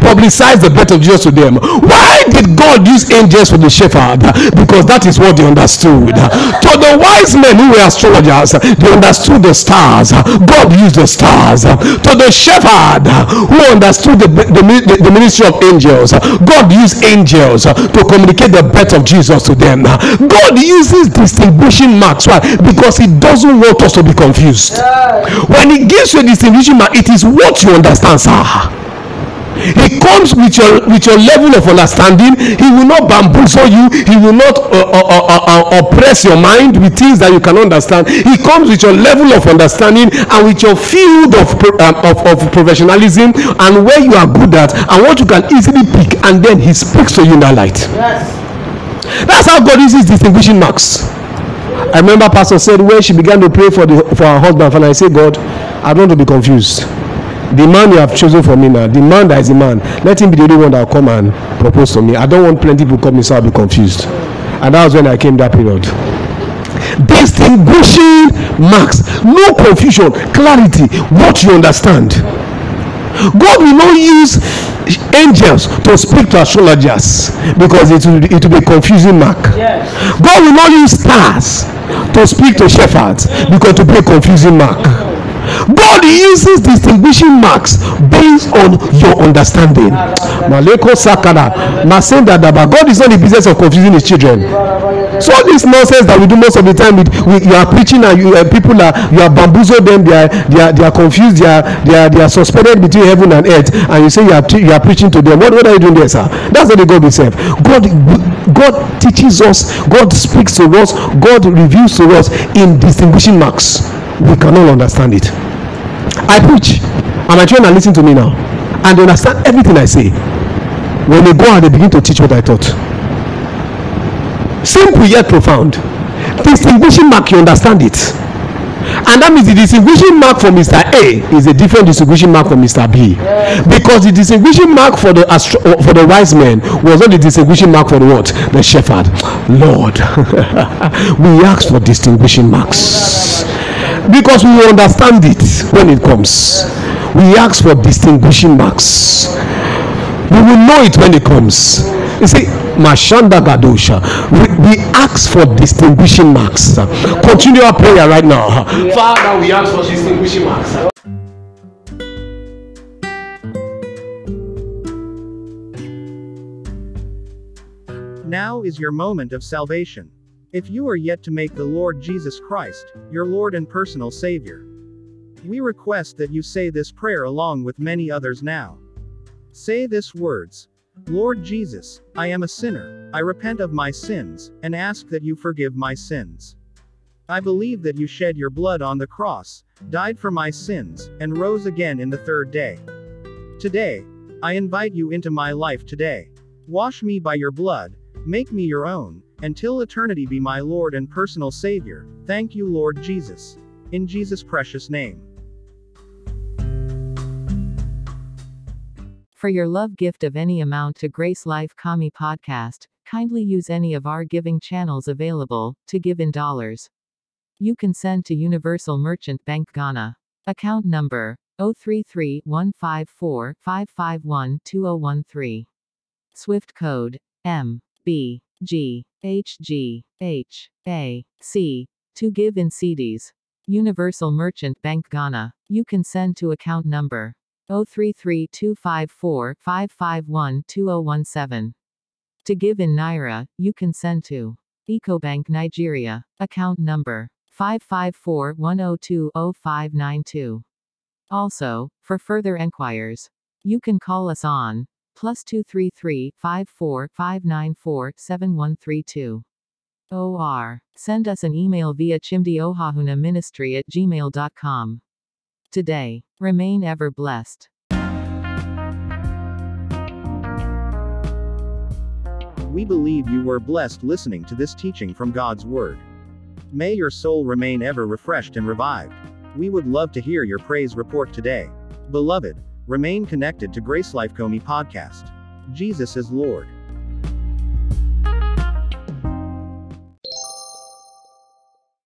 Publicize the birth of Jesus to them. Why did God use angels for the shepherd? Because that is what they understood. To the wise men who were astrologers, they understood the stars. God used the stars. To the shepherd who understood the, the, the ministry of angels, God used angels to communicate the birth of Jesus to them. God uses distinguishing marks. Why? Because He doesn't want us to be confused. When He gives you a distinguishing mark, it is what you understand, sir. He comes with your with your level of understanding. He will not bamboozle you. He will not uh, uh, uh, uh, oppress your mind with things that you can understand. He comes with your level of understanding and with your field of um, of, of professionalism and where you are good at and what you can easily pick. And then he speaks to you in that light. Yes. That's how God uses distinguishing marks. I remember Pastor said when she began to pray for the for her husband, and I said, God, I don't want to be confused. The man you have chosen for me now, the man that is the man, let him be the only one that will come and propose to me. I don't want plenty people coming, so I'll be confused. And that was when I came that period. Distinguishing marks, no confusion, clarity, what you understand. God will not use angels to speak to astrologers because it will, it will be confusing mark. Yes. God will not use stars to speak to shepherds because to be a confusing mark. God uses distinguishing marks based on your understanding. Maleko Sakada, Masenda. God is not in the business of confusing his children. So all this nonsense that we do most of the time, with you are preaching and you, uh, people are you are bamboozled them, they are they are they are confused, they are they are they are suspended between heaven and earth, and you say you are you are preaching to them. What what are you doing there, sir? That's not the God we serve. God God teaches us, God speaks to us, God reveals to us in distinguishing marks. We cannot understand it. I preach, and my children are listening to me now, and they understand everything I say. When they go and they begin to teach what I taught. Simple yet profound. Distinguishing mark, you understand it. And that means the distinguishing mark for Mr. A is a different distinguishing mark for Mr. B. Because the distinguishing mark for the astro- uh, for the wise men was not the distinguishing mark for the what? The shepherd. Lord, we ask for distinguishing marks. Because we understand it when it comes. We ask for distinguishing marks. We will know it when it comes. You see, Mashanda Gadosha. We, we ask for distinguishing marks. Continue our prayer right now. Father, we ask for distinguishing marks. Now is your moment of salvation. If you are yet to make the Lord Jesus Christ your Lord and personal Savior, we request that you say this prayer along with many others now. Say this words Lord Jesus, I am a sinner, I repent of my sins, and ask that you forgive my sins. I believe that you shed your blood on the cross, died for my sins, and rose again in the third day. Today, I invite you into my life today. Wash me by your blood, make me your own, until eternity be my Lord and personal Savior. Thank you, Lord Jesus. In Jesus' precious name. For your love gift of any amount to Grace Life COMI Podcast, kindly use any of our giving channels available to give in dollars. You can send to Universal Merchant Bank Ghana. Account number 033 154 551 2013. Swift code M B G H G H A C to give in cedis. Universal Merchant Bank Ghana. You can send to account number 033 254 551 2017. To give in Naira, you can send to EcoBank Nigeria. Account number 554 102 0592. Also, for further enquiries, you can call us on plus 233 54 594 7132. OR. Send us an email via chimdiohahuna at gmail.com. Today, remain ever blessed. We believe you were blessed listening to this teaching from God's Word. May your soul remain ever refreshed and revived. We would love to hear your praise report today. Beloved, remain connected to Grace Life COMI podcast. Jesus is Lord.